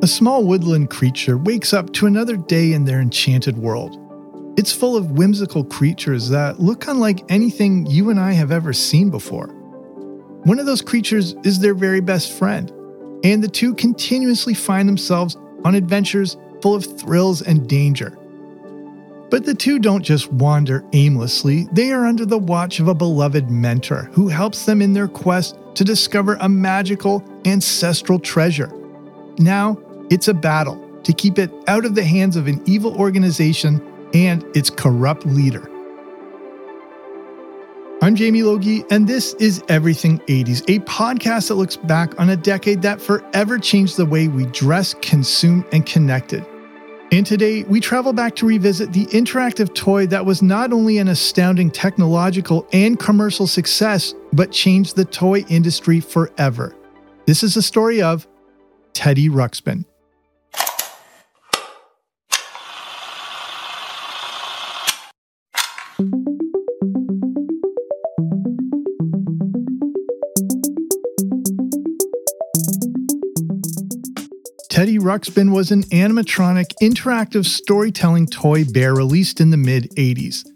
A small woodland creature wakes up to another day in their enchanted world. It's full of whimsical creatures that look unlike anything you and I have ever seen before. One of those creatures is their very best friend, and the two continuously find themselves on adventures full of thrills and danger. But the two don't just wander aimlessly, they are under the watch of a beloved mentor who helps them in their quest to discover a magical ancestral treasure. Now, it's a battle to keep it out of the hands of an evil organization and its corrupt leader. I'm Jamie Logie, and this is Everything 80s, a podcast that looks back on a decade that forever changed the way we dress, consume, and connected. And today, we travel back to revisit the interactive toy that was not only an astounding technological and commercial success, but changed the toy industry forever. This is the story of Teddy Ruxpin. Teddy Ruxpin was an animatronic interactive storytelling toy bear released in the mid 80s.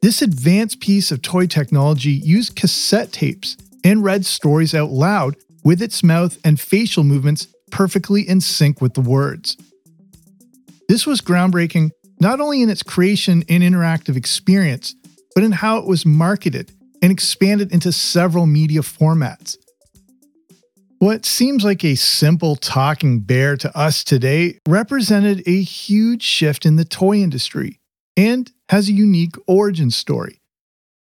This advanced piece of toy technology used cassette tapes and read stories out loud with its mouth and facial movements perfectly in sync with the words. This was groundbreaking not only in its creation and interactive experience, but in how it was marketed and expanded into several media formats. What seems like a simple talking bear to us today represented a huge shift in the toy industry and has a unique origin story.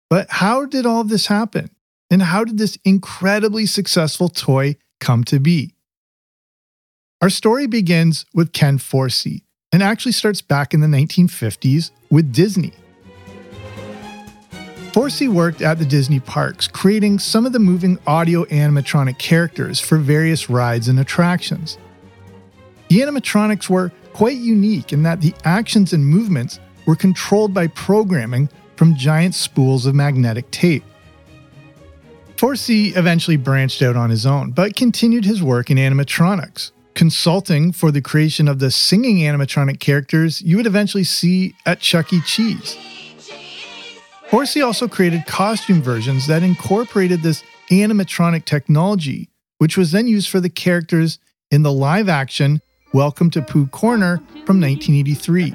But how did all this happen? And how did this incredibly successful toy come to be? Our story begins with Ken Forsey and actually starts back in the 1950s with Disney. Forsey worked at the Disney parks, creating some of the moving audio animatronic characters for various rides and attractions. The animatronics were quite unique in that the actions and movements were controlled by programming from giant spools of magnetic tape. Forsey eventually branched out on his own, but continued his work in animatronics, consulting for the creation of the singing animatronic characters you would eventually see at Chuck E. Cheese. Forsey also created costume versions that incorporated this animatronic technology, which was then used for the characters in the live action Welcome to Pooh Corner from 1983,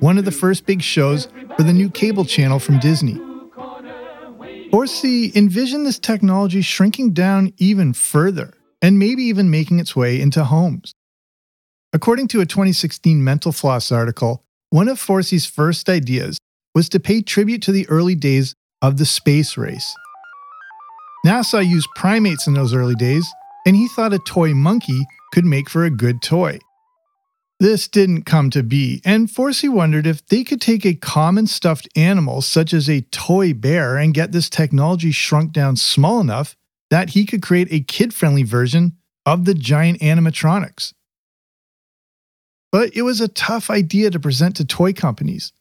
one of the first big shows for the new cable channel from Disney. Forsey envisioned this technology shrinking down even further and maybe even making its way into homes. According to a 2016 Mental Floss article, one of Forsey's first ideas was to pay tribute to the early days of the space race. NASA used primates in those early days, and he thought a toy monkey could make for a good toy. This didn't come to be, and Forsey wondered if they could take a common stuffed animal such as a toy bear and get this technology shrunk down small enough that he could create a kid friendly version of the giant animatronics. But it was a tough idea to present to toy companies.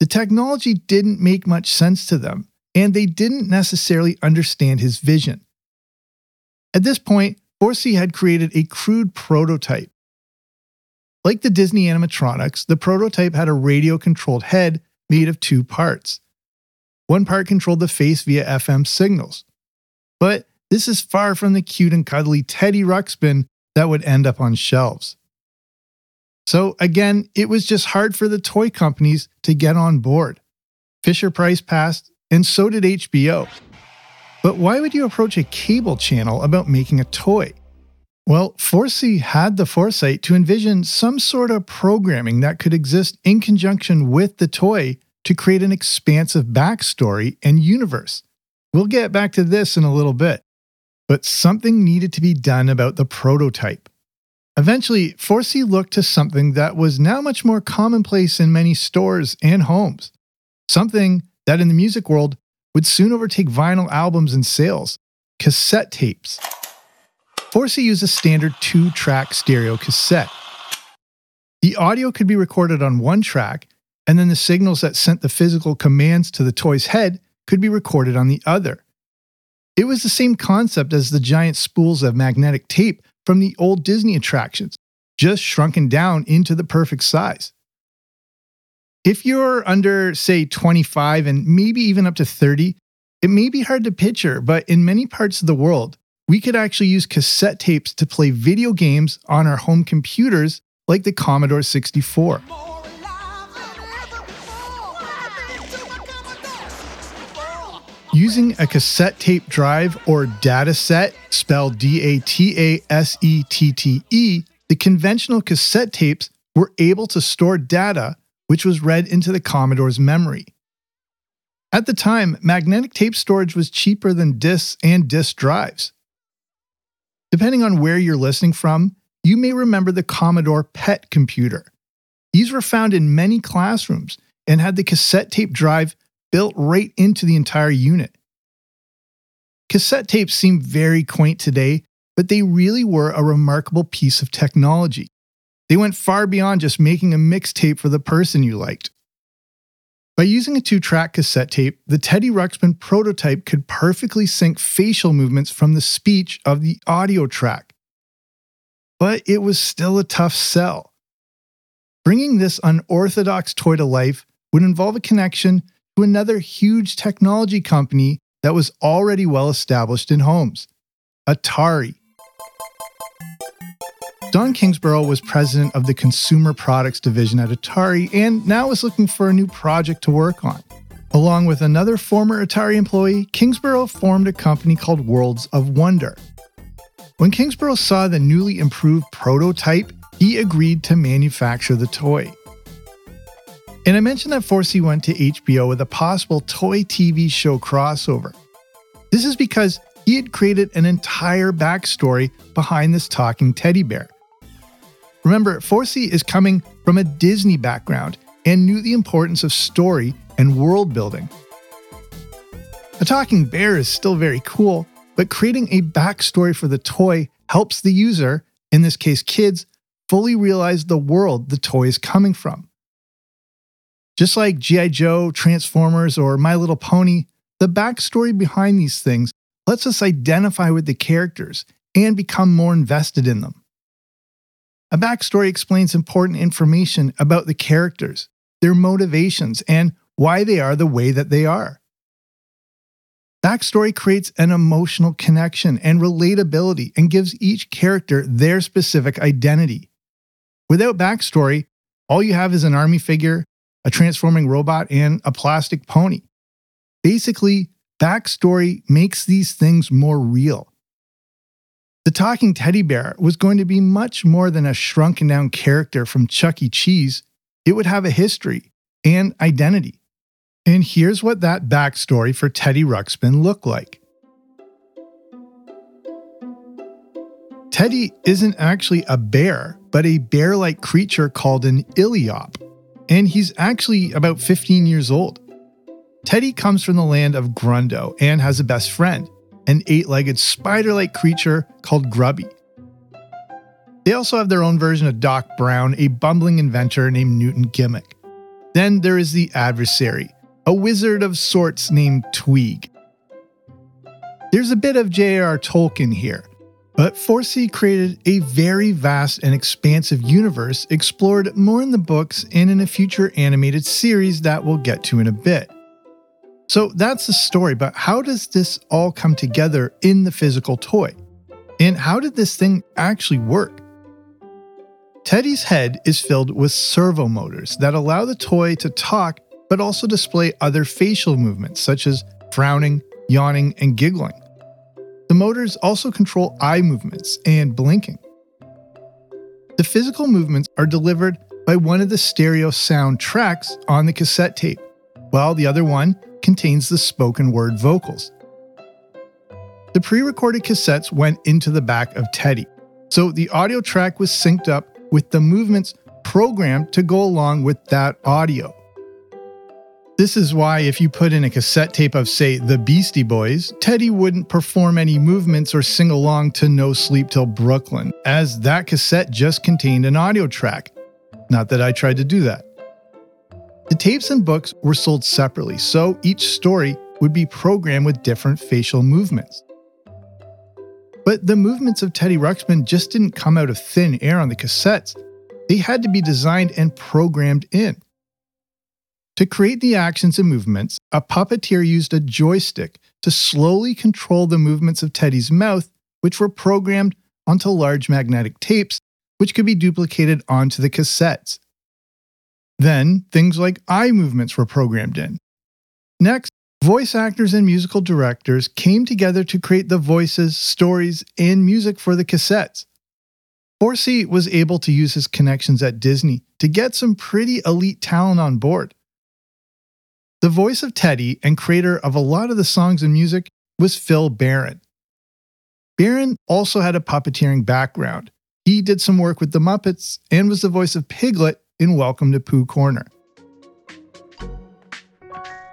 The technology didn't make much sense to them, and they didn't necessarily understand his vision. At this point, Forsey had created a crude prototype. Like the Disney animatronics, the prototype had a radio controlled head made of two parts. One part controlled the face via FM signals. But this is far from the cute and cuddly Teddy Ruxpin that would end up on shelves. So again, it was just hard for the toy companies to get on board. Fisher Price passed, and so did HBO. But why would you approach a cable channel about making a toy? Well, Forsey had the foresight to envision some sort of programming that could exist in conjunction with the toy to create an expansive backstory and universe. We'll get back to this in a little bit. But something needed to be done about the prototype. Eventually, Forsey looked to something that was now much more commonplace in many stores and homes. Something that in the music world would soon overtake vinyl albums in sales cassette tapes. Forsey used a standard two track stereo cassette. The audio could be recorded on one track, and then the signals that sent the physical commands to the toy's head could be recorded on the other. It was the same concept as the giant spools of magnetic tape from the old Disney attractions, just shrunken down into the perfect size. If you're under, say, 25 and maybe even up to 30, it may be hard to picture, but in many parts of the world, we could actually use cassette tapes to play video games on our home computers like the Commodore 64. Using a cassette tape drive or Datasette, spelled D A T A S E T T E, the conventional cassette tapes were able to store data which was read into the Commodore's memory. At the time, magnetic tape storage was cheaper than disks and disk drives. Depending on where you're listening from, you may remember the Commodore PET computer. These were found in many classrooms and had the cassette tape drive built right into the entire unit. Cassette tapes seem very quaint today, but they really were a remarkable piece of technology. They went far beyond just making a mixtape for the person you liked. By using a two track cassette tape, the Teddy Ruxpin prototype could perfectly sync facial movements from the speech of the audio track. But it was still a tough sell. Bringing this unorthodox toy to life would involve a connection another huge technology company that was already well established in homes Atari. Don Kingsborough was president of the consumer products division at Atari and now is looking for a new project to work on. Along with another former Atari employee, Kingsborough formed a company called Worlds of Wonder. When Kingsborough saw the newly improved prototype, he agreed to manufacture the toy. And I mentioned that Forsey went to HBO with a possible toy TV show crossover. This is because he had created an entire backstory behind this talking teddy bear. Remember, Forsey is coming from a Disney background and knew the importance of story and world building. A talking bear is still very cool, but creating a backstory for the toy helps the user, in this case kids, fully realize the world the toy is coming from. Just like G.I. Joe, Transformers, or My Little Pony, the backstory behind these things lets us identify with the characters and become more invested in them. A backstory explains important information about the characters, their motivations, and why they are the way that they are. Backstory creates an emotional connection and relatability and gives each character their specific identity. Without backstory, all you have is an army figure, a transforming robot, and a plastic pony. Basically, backstory makes these things more real. The talking teddy bear was going to be much more than a shrunken down character from Chuck E. Cheese. It would have a history and identity. And here's what that backstory for Teddy Ruxpin looked like. Teddy isn't actually a bear, but a bear like creature called an Illiop. And he's actually about 15 years old. Teddy comes from the land of Grundo and has a best friend, an eight legged spider like creature called Grubby. They also have their own version of Doc Brown, a bumbling inventor named Newton Gimmick. Then there is the adversary, a wizard of sorts named Tweeg. There's a bit of J.R.R. Tolkien here, but Forsey created a very vast and expansive universe explored more in the books and in a future animated series that we'll get to in a bit. So that's the story, but how does this all come together in the physical toy? And how did this thing actually work? Teddy's head is filled with servo motors that allow the toy to talk but also display other facial movements such as frowning, yawning, and giggling. The motors also control eye movements and blinking. The physical movements are delivered by one of the stereo sound tracks on the cassette tape, while the other one contains the spoken word vocals. The pre recorded cassettes went into the back of Teddy, so the audio track was synced up with the movements programmed to go along with that audio. This is why, if you put in a cassette tape of, say, the Beastie Boys, Teddy wouldn't perform any movements or sing along to No Sleep Till Brooklyn, as that cassette just contained an audio track. Not that I tried to do that. The tapes and books were sold separately, so each story would be programmed with different facial movements. But the movements of Teddy Ruxpin just didn't come out of thin air on the cassettes. They had to be designed and programmed in. To create the actions and movements, a puppeteer used a joystick to slowly control the movements of Teddy's mouth, which were programmed onto large magnetic tapes, which could be duplicated onto the cassettes. Then, things like eye movements were programmed in. Next, voice actors and musical directors came together to create the voices, stories, and music for the cassettes. Forsey was able to use his connections at Disney to get some pretty elite talent on board. The voice of Teddy and creator of a lot of the songs and music was Phil Baron. Baron also had a puppeteering background. He did some work with the Muppets and was the voice of Piglet in Welcome to Pooh Corner.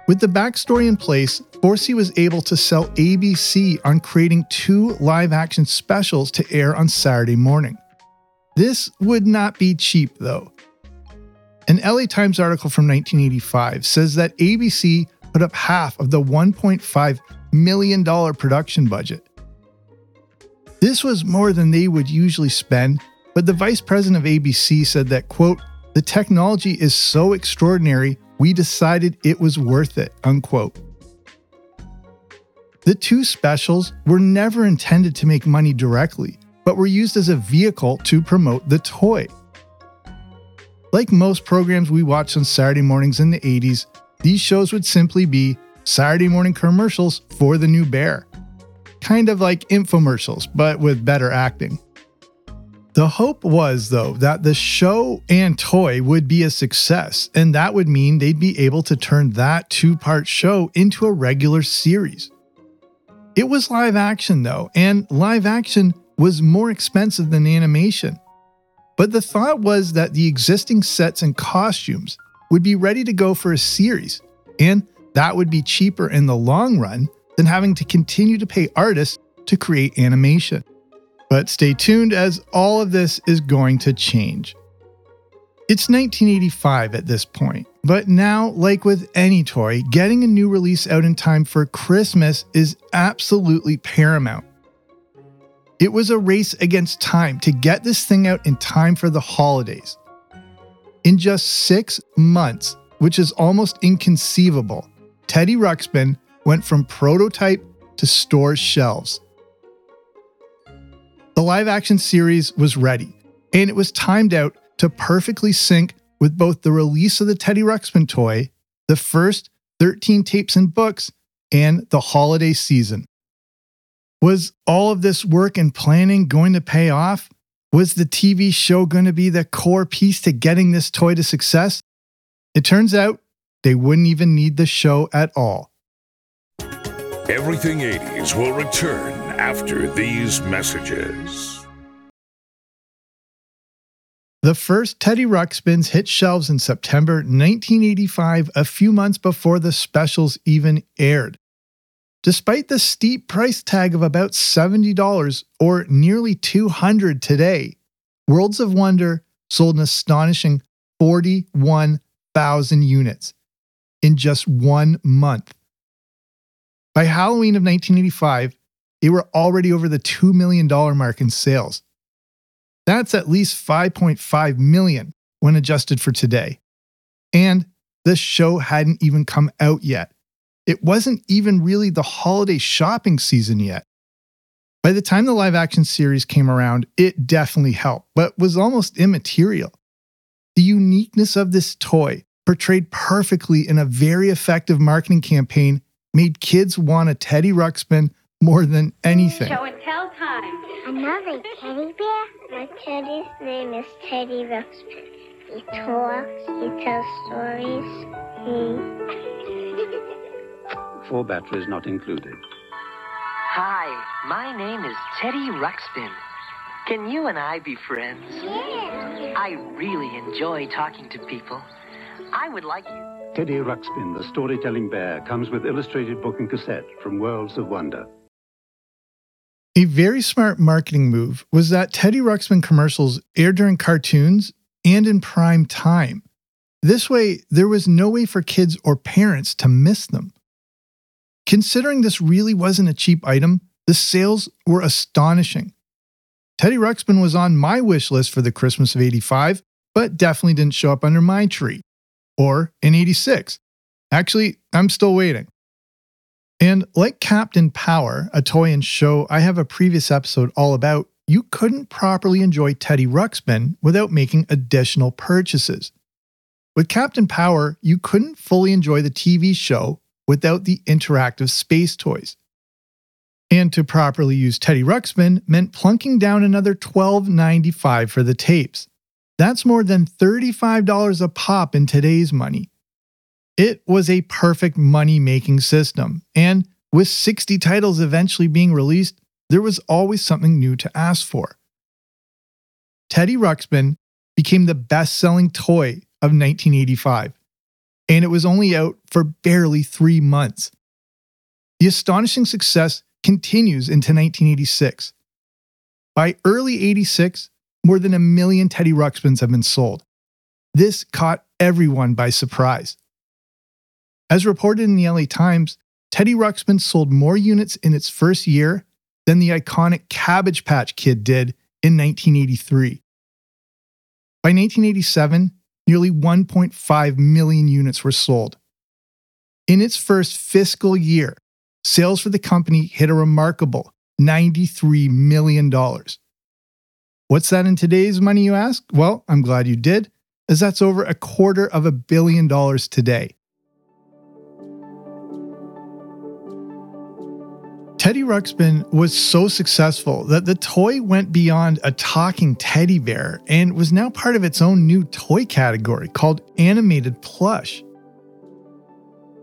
With the backstory in place, Forsey was able to sell ABC on creating two live action specials to air on Saturday morning. This would not be cheap, though. An LA Times article from 1985 says that ABC put up half of the $1.5 million production budget. This was more than they would usually spend, but the vice president of ABC said that, quote, the technology is so extraordinary, we decided it was worth it, unquote. The two specials were never intended to make money directly, but were used as a vehicle to promote the toy. Like most programs we watched on Saturday mornings in the 80s, these shows would simply be Saturday morning commercials for the new bear. Kind of like infomercials, but with better acting. The hope was, though, that the show and toy would be a success, and that would mean they'd be able to turn that two part show into a regular series. It was live action, though, and live action was more expensive than animation. But the thought was that the existing sets and costumes would be ready to go for a series, and that would be cheaper in the long run than having to continue to pay artists to create animation. But stay tuned as all of this is going to change. It's 1985 at this point, but now, like with any toy, getting a new release out in time for Christmas is absolutely paramount. It was a race against time to get this thing out in time for the holidays. In just six months, which is almost inconceivable, Teddy Ruxpin went from prototype to store shelves. The live action series was ready, and it was timed out to perfectly sync with both the release of the Teddy Ruxpin toy, the first 13 tapes and books, and the holiday season. Was all of this work and planning going to pay off? Was the TV show going to be the core piece to getting this toy to success? It turns out they wouldn't even need the show at all. Everything 80s will return after these messages. The first Teddy Ruxpins hit shelves in September 1985, a few months before the specials even aired. Despite the steep price tag of about $70 or nearly 200 today, Worlds of Wonder sold an astonishing 41,000 units in just one month. By Halloween of 1985, they were already over the $2 million mark in sales. That's at least 5.5 million when adjusted for today. And the show hadn't even come out yet. It wasn't even really the holiday shopping season yet. By the time the live action series came around, it definitely helped, but was almost immaterial. The uniqueness of this toy, portrayed perfectly in a very effective marketing campaign, made kids want a Teddy Ruxpin more than anything. Show and tell time. Another teddy bear? My teddy's name is Teddy Ruxpin. He talks, he tells stories, he Four batteries not included. Hi, my name is Teddy Ruxpin. Can you and I be friends? Yeah. I really enjoy talking to people. I would like you. Teddy Ruxpin, the storytelling bear, comes with illustrated book and cassette from Worlds of Wonder. A very smart marketing move was that Teddy Ruxpin commercials aired during cartoons and in prime time. This way, there was no way for kids or parents to miss them. Considering this really wasn't a cheap item, the sales were astonishing. Teddy Ruxpin was on my wish list for the Christmas of 85, but definitely didn't show up under my tree. Or in 86. Actually, I'm still waiting. And like Captain Power, a toy and show I have a previous episode all about, you couldn't properly enjoy Teddy Ruxpin without making additional purchases. With Captain Power, you couldn't fully enjoy the TV show without the interactive space toys. And to properly use Teddy Ruxpin meant plunking down another $12.95 for the tapes. That's more than $35 a pop in today's money. It was a perfect money making system, and with 60 titles eventually being released, there was always something new to ask for. Teddy Ruxpin became the best selling toy of 1985, and it was only out for barely three months. The astonishing success continues into 1986. By early 86, more than a million Teddy Ruxpins have been sold. This caught everyone by surprise. As reported in the LA Times, Teddy Ruxpin sold more units in its first year than the iconic Cabbage Patch Kid did in 1983. By 1987, nearly 1.5 million units were sold. In its first fiscal year, sales for the company hit a remarkable $93 million. What's that in today's money, you ask? Well, I'm glad you did, as that's over a quarter of a billion dollars today. Teddy Ruxpin was so successful that the toy went beyond a talking teddy bear and was now part of its own new toy category called animated plush.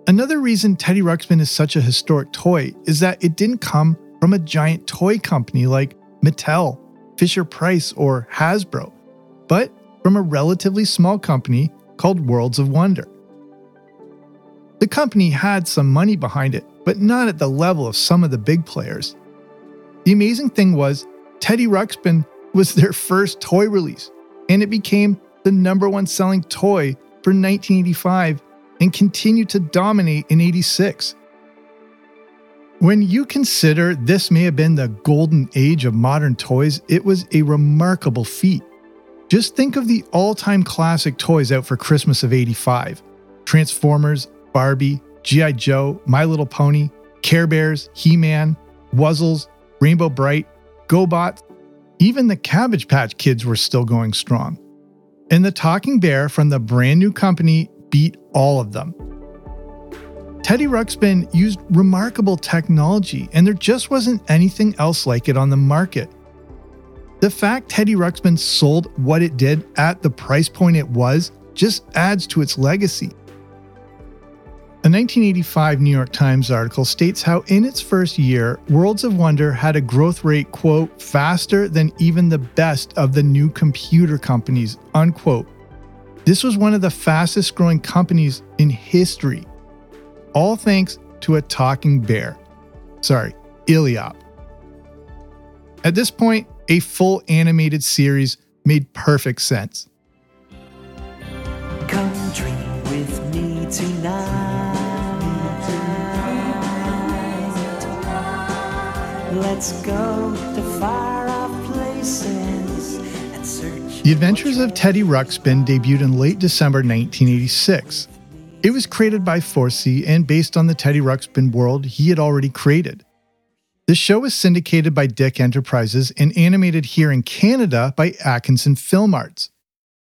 Another reason Teddy Ruxpin is such a historic toy is that it didn't come from a giant toy company like Mattel, Fisher Price, or Hasbro, but from a relatively small company called Worlds of Wonder. The company had some money behind it, but not at the level of some of the big players. The amazing thing was, Teddy Ruxpin was their first toy release, and it became the number one selling toy for 1985 and continued to dominate in 86. When you consider this may have been the golden age of modern toys, it was a remarkable feat. Just think of the all time classic toys out for Christmas of 85 Transformers, Barbie, G.I. Joe, My Little Pony, Care Bears, He Man, Wuzzles, Rainbow Brite, GoBots. Even the Cabbage Patch Kids were still going strong. And the Talking Bear from the brand new company beat all of them. Teddy Ruxpin used remarkable technology, and there just wasn't anything else like it on the market. The fact Teddy Ruxpin sold what it did at the price point it was just adds to its legacy. A 1985 New York Times article states how in its first year, Worlds of Wonder had a growth rate, quote, faster than even the best of the new computer companies, unquote. This was one of the fastest growing companies in history, all thanks to a talking bear. Sorry, Illiop. At this point, a full animated series made perfect sense. Come dream with me tonight. The Adventures of Teddy Ruxpin debuted in late December 1986. It was created by Forsey and based on the Teddy Ruxpin world he had already created. The show was syndicated by DIC Enterprises and animated here in Canada by Atkinson Film Arts.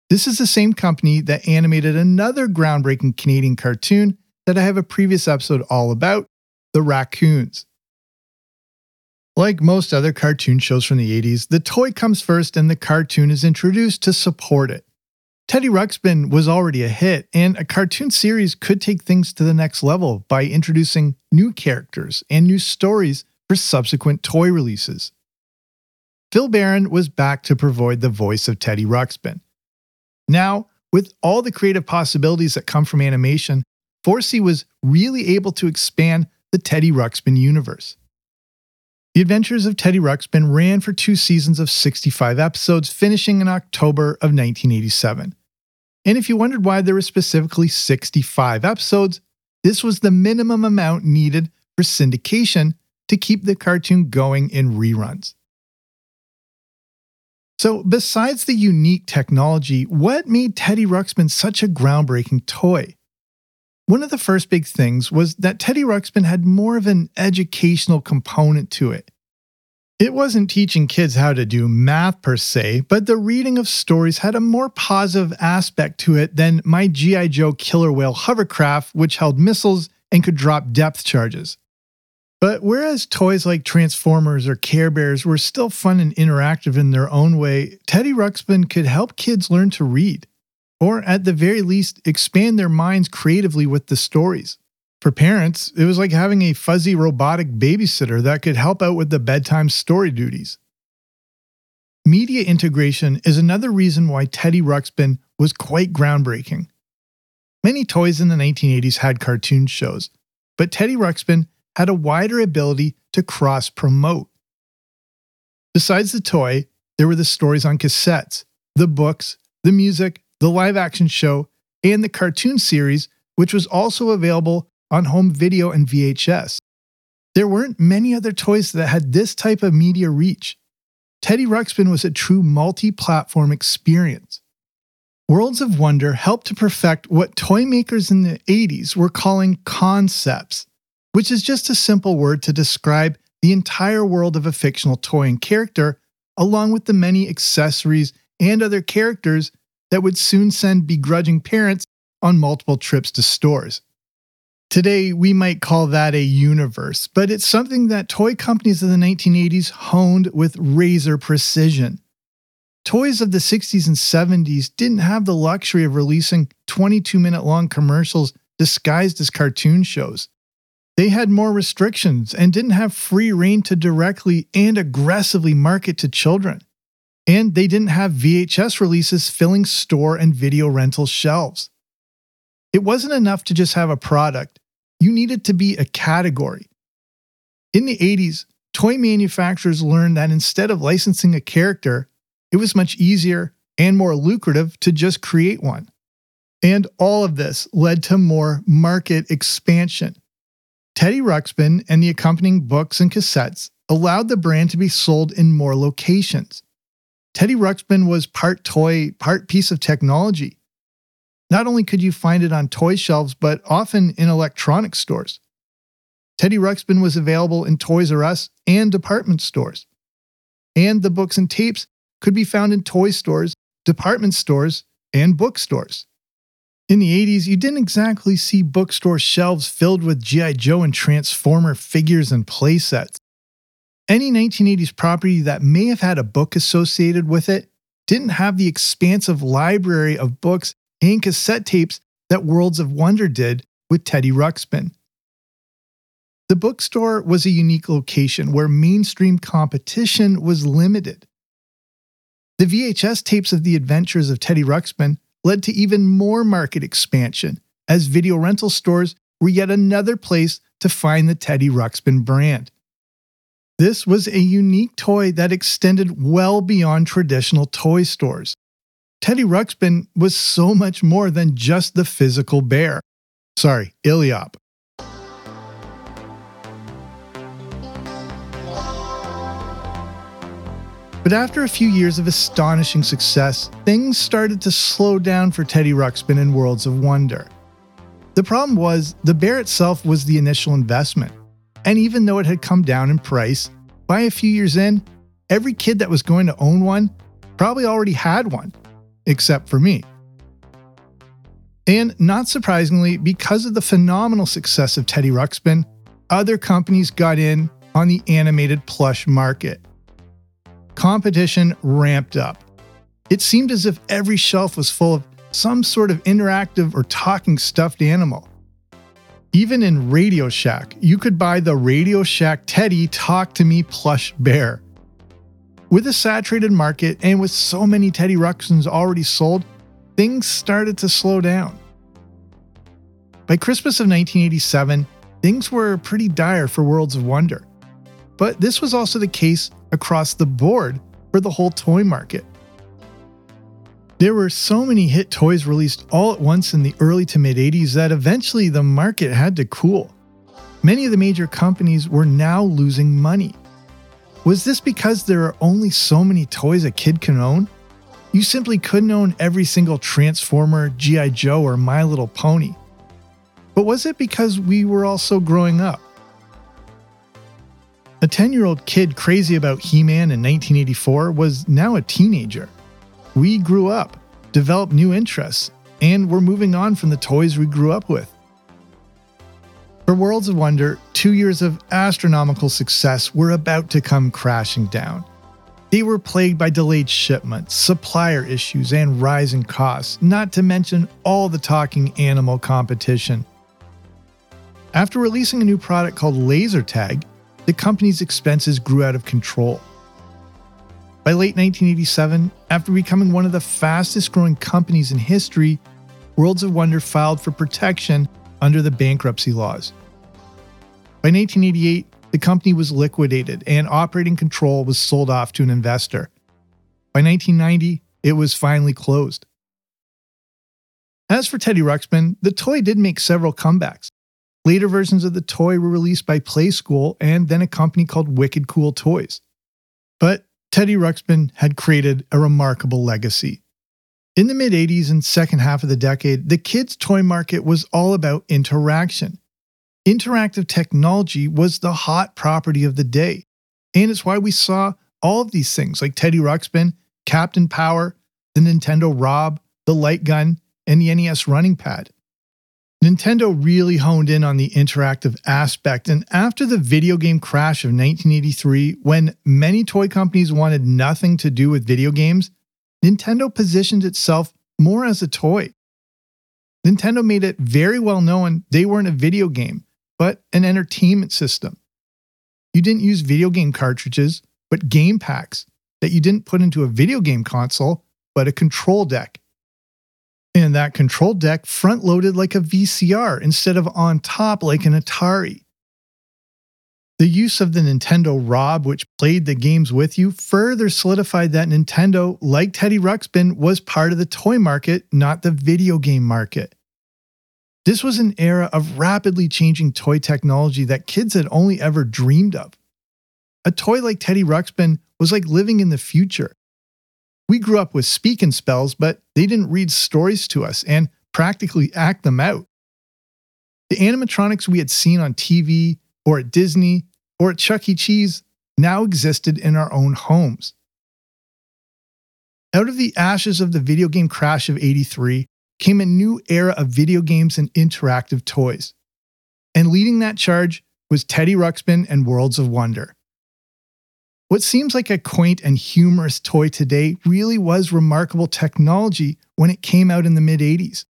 This is the same company that animated another groundbreaking Canadian cartoon that I have a previous episode all about The Raccoons. Like most other cartoon shows from the 80s, the toy comes first and the cartoon is introduced to support it. Teddy Ruxpin was already a hit, and a cartoon series could take things to the next level by introducing new characters and new stories for subsequent toy releases. Phil Baron was back to provide the voice of Teddy Ruxpin. Now, with all the creative possibilities that come from animation, Forsey was really able to expand the Teddy Ruxpin universe. The Adventures of Teddy Ruxpin ran for two seasons of 65 episodes, finishing in October of 1987. And if you wondered why there were specifically 65 episodes, this was the minimum amount needed for syndication to keep the cartoon going in reruns. So, besides the unique technology, what made Teddy Ruxpin such a groundbreaking toy? One of the first big things was that Teddy Ruxpin had more of an educational component to it. It wasn't teaching kids how to do math per se, but the reading of stories had a more positive aspect to it than my G.I. Joe killer whale hovercraft, which held missiles and could drop depth charges. But whereas toys like Transformers or Care Bears were still fun and interactive in their own way, Teddy Ruxpin could help kids learn to read, or at the very least, expand their minds creatively with the stories. For parents, it was like having a fuzzy robotic babysitter that could help out with the bedtime story duties. Media integration is another reason why Teddy Ruxpin was quite groundbreaking. Many toys in the 1980s had cartoon shows, but Teddy Ruxpin had a wider ability to cross promote. Besides the toy, there were the stories on cassettes, the books, the music, the live action show, and the cartoon series, which was also available on home video and VHS. There weren't many other toys that had this type of media reach. Teddy Ruxpin was a true multi platform experience. Worlds of Wonder helped to perfect what toy makers in the 80s were calling concepts, which is just a simple word to describe the entire world of a fictional toy and character, along with the many accessories and other characters that would soon send begrudging parents on multiple trips to stores. Today, we might call that a universe, but it's something that toy companies of the 1980s honed with razor precision. Toys of the 60s and 70s didn't have the luxury of releasing 22 minute long commercials disguised as cartoon shows. They had more restrictions and didn't have free reign to directly and aggressively market to children. And they didn't have VHS releases filling store and video rental shelves. It wasn't enough to just have a product, you needed to be a category. In the 80s, toy manufacturers learned that instead of licensing a character, it was much easier and more lucrative to just create one. And all of this led to more market expansion. Teddy Ruxpin and the accompanying books and cassettes allowed the brand to be sold in more locations. Teddy Ruxpin was part toy, part piece of technology. Not only could you find it on toy shelves, but often in electronics stores. Teddy Ruxpin was available in Toys R Us and department stores. And the books and tapes could be found in toy stores, department stores, and bookstores. In the 80s, you didn't exactly see bookstore shelves filled with G.I. Joe and Transformer figures and playsets. Any 1980s property that may have had a book associated with it didn't have the expansive library of books and cassette tapes that Worlds of Wonder did with Teddy Ruxpin. The bookstore was a unique location where mainstream competition was limited. The VHS tapes of the adventures of Teddy Ruxpin led to even more market expansion, as video rental stores were yet another place to find the Teddy Ruxpin brand. This was a unique toy that extended well beyond traditional toy stores. Teddy Ruxpin was so much more than just the physical bear. Sorry, Illiop. But after a few years of astonishing success, things started to slow down for Teddy Ruxpin in Worlds of Wonder. The problem was, the bear itself was the initial investment. And even though it had come down in price, by a few years in, every kid that was going to own one probably already had one except for me. And not surprisingly, because of the phenomenal success of Teddy Ruxpin, other companies got in on the animated plush market. Competition ramped up. It seemed as if every shelf was full of some sort of interactive or talking stuffed animal. Even in Radio Shack, you could buy the Radio Shack Teddy Talk to Me plush bear. With a saturated market and with so many Teddy Ruxpins already sold, things started to slow down. By Christmas of 1987, things were pretty dire for Worlds of Wonder. But this was also the case across the board for the whole toy market. There were so many hit toys released all at once in the early to mid 80s that eventually the market had to cool. many of the major companies were now losing money. Was this because there are only so many toys a kid can own? You simply couldn't own every single Transformer, G.I. Joe, or My Little Pony. But was it because we were also growing up? A 10 year old kid crazy about He Man in 1984 was now a teenager. We grew up, developed new interests, and we're moving on from the toys we grew up with. For Worlds of Wonder, two years of astronomical success were about to come crashing down. They were plagued by delayed shipments, supplier issues, and rising costs, not to mention all the talking animal competition. After releasing a new product called Laser Tag, the company's expenses grew out of control. By late 1987, after becoming one of the fastest growing companies in history, Worlds of Wonder filed for protection under the bankruptcy laws. By 1988, the company was liquidated and operating control was sold off to an investor. By 1990, it was finally closed. As for Teddy Ruxpin, the toy did make several comebacks. Later versions of the toy were released by Playskool and then a company called Wicked Cool Toys. But Teddy Ruxpin had created a remarkable legacy. In the mid 80s and second half of the decade, the kids' toy market was all about interaction. Interactive technology was the hot property of the day, and it's why we saw all of these things like Teddy Ruxpin, Captain Power, the Nintendo Rob, the light gun, and the NES running pad. Nintendo really honed in on the interactive aspect, and after the video game crash of 1983, when many toy companies wanted nothing to do with video games, Nintendo positioned itself more as a toy. Nintendo made it very well known they weren't a video game, but an entertainment system. You didn't use video game cartridges, but game packs that you didn't put into a video game console, but a control deck. And that control deck front loaded like a VCR instead of on top like an Atari. The use of the Nintendo Rob, which played the games with you, further solidified that Nintendo, like Teddy Ruxpin, was part of the toy market, not the video game market. This was an era of rapidly changing toy technology that kids had only ever dreamed of. A toy like Teddy Ruxpin was like living in the future. We grew up with speak and spells, but they didn't read stories to us and practically act them out. The animatronics we had seen on TV, or at Disney, or at Chuck E. Cheese now existed in our own homes. Out of the ashes of the video game crash of 83 came a new era of video games and interactive toys. And leading that charge was Teddy Ruxpin and Worlds of Wonder. What seems like a quaint and humorous toy today really was remarkable technology when it came out in the mid 80s.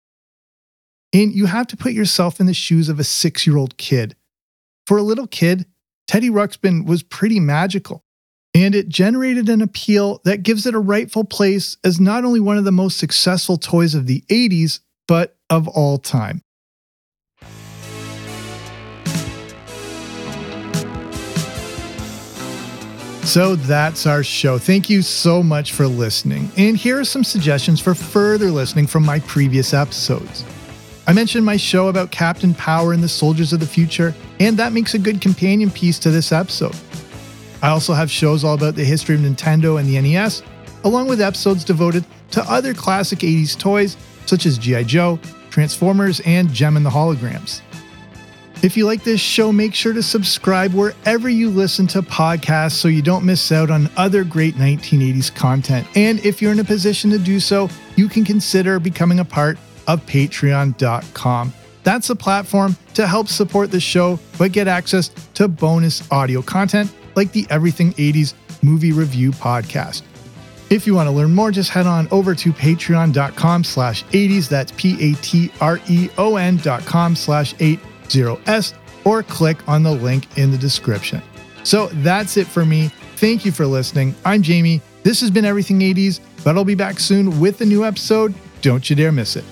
And you have to put yourself in the shoes of a six year old kid for a little kid, Teddy Ruxpin was pretty magical, and it generated an appeal that gives it a rightful place as not only one of the most successful toys of the 80s, but of all time. So that's our show. Thank you so much for listening. And here are some suggestions for further listening from my previous episodes. I mentioned my show about Captain Power and the Soldiers of the Future, and that makes a good companion piece to this episode. I also have shows all about the history of Nintendo and the NES, along with episodes devoted to other classic 80s toys such as G.I. Joe, Transformers, and Jem and the Holograms. If you like this show, make sure to subscribe wherever you listen to podcasts so you don't miss out on other great 1980s content. And if you're in a position to do so, you can consider becoming a part of patreon.com. That's a platform to help support the show, but get access to bonus audio content like the Everything 80s movie review podcast. If you want to learn more, just head on over to patreon.com slash 80s. That's P-A-T-R-E-O-N dot com slash 80s or click on the link in the description. So that's it for me. Thank you for listening. I'm Jamie. This has been Everything 80s, but I'll be back soon with a new episode. Don't you dare miss it.